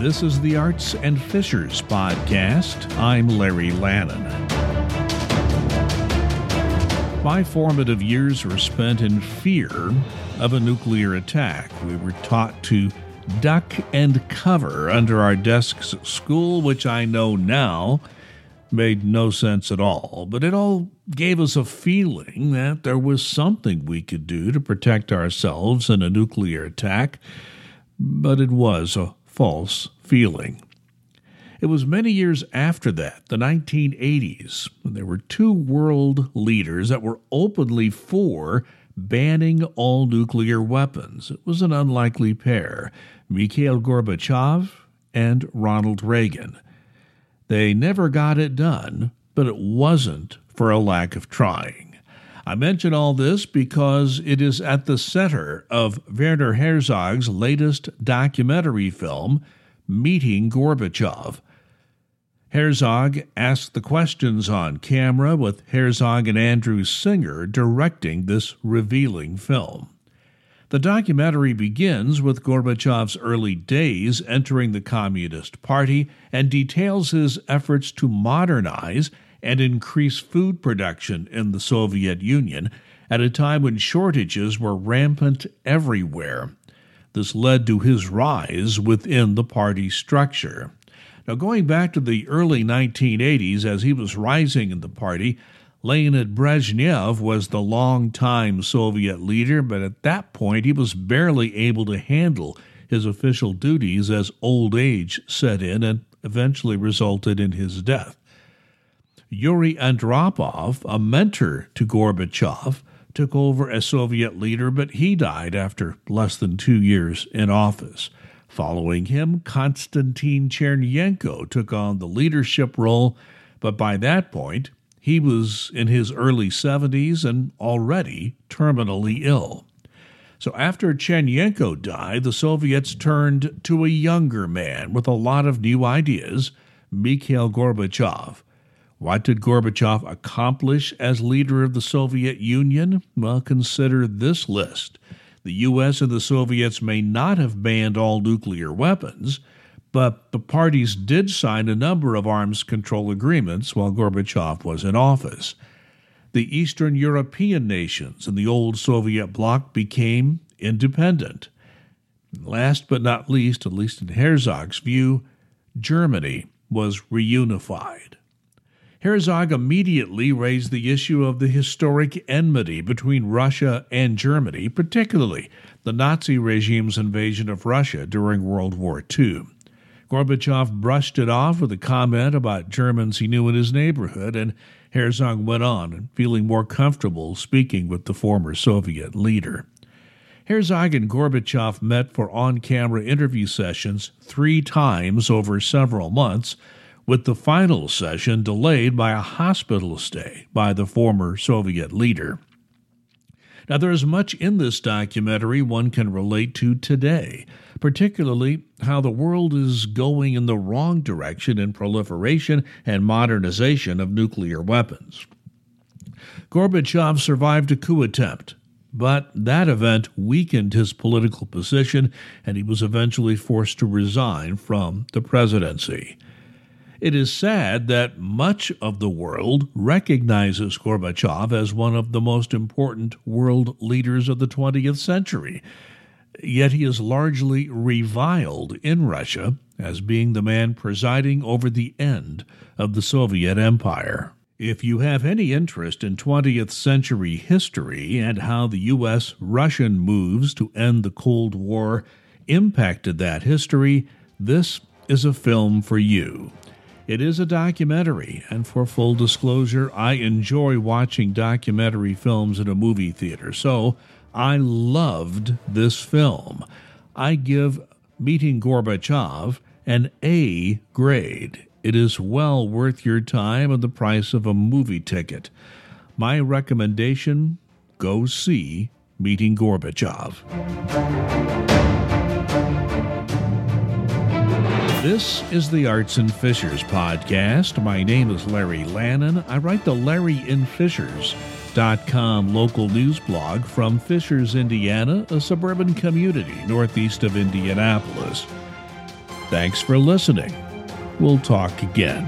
This is the Arts and Fishers podcast. I'm Larry Lannan. My formative years were spent in fear of a nuclear attack. We were taught to duck and cover under our desks at school, which I know now made no sense at all. But it all gave us a feeling that there was something we could do to protect ourselves in a nuclear attack. But it was a false feeling. It was many years after that, the 1980s, when there were two world leaders that were openly for banning all nuclear weapons. It was an unlikely pair Mikhail Gorbachev and Ronald Reagan. They never got it done, but it wasn't for a lack of trying. I mention all this because it is at the center of Werner Herzog's latest documentary film, Meeting Gorbachev. Herzog asked the questions on camera with Herzog and André Singer directing this revealing film. The documentary begins with Gorbachev's early days entering the Communist Party and details his efforts to modernize and increase food production in the Soviet Union at a time when shortages were rampant everywhere. This led to his rise within the party structure. Now, going back to the early 1980s, as he was rising in the party, Leonid Brezhnev was the long-time Soviet leader, but at that point he was barely able to handle his official duties as old age set in and eventually resulted in his death. Yuri Andropov, a mentor to Gorbachev, took over as Soviet leader, but he died after less than two years in office. Following him, Konstantin Chernenko took on the leadership role, but by that point, he was in his early 70s and already terminally ill. So after Chernenko died, the Soviets turned to a younger man with a lot of new ideas, Mikhail Gorbachev. What did Gorbachev accomplish as leader of the Soviet Union? Well, consider this list. The U.S. and the Soviets may not have banned all nuclear weapons, but the parties did sign a number of arms control agreements while Gorbachev was in office. The Eastern European nations in the old Soviet bloc became independent. Last but not least, at least in Herzog's view, Germany was reunified. Herzog immediately raised the issue of the historic enmity between Russia and Germany, particularly the Nazi regime's invasion of Russia during World War II. Gorbachev brushed it off with a comment about Germans he knew in his neighborhood, and Herzog went on, feeling more comfortable speaking with the former Soviet leader. Herzog and Gorbachev met for on camera interview sessions three times over several months with the final session delayed by a hospital stay by the former Soviet leader. Now, there is much in this documentary one can relate to today, particularly how the world is going in the wrong direction in proliferation and modernization of nuclear weapons. Gorbachev survived a coup attempt, but that event weakened his political position and he was eventually forced to resign from the presidency. It is sad that much of the world recognizes Gorbachev as one of the most important world leaders of the 20th century. Yet he is largely reviled in Russia as being the man presiding over the end of the Soviet Empire. If you have any interest in 20th century history and how the U.S. Russian moves to end the Cold War impacted that history, this is a film for you. It is a documentary, and for full disclosure, I enjoy watching documentary films in a movie theater, so I loved this film. I give Meeting Gorbachev an A grade. It is well worth your time and the price of a movie ticket. My recommendation go see Meeting Gorbachev. This is the Arts and Fishers podcast. My name is Larry Lannan. I write the Larry in Fishers.com local news blog from Fishers, Indiana, a suburban community northeast of Indianapolis. Thanks for listening. We'll talk again.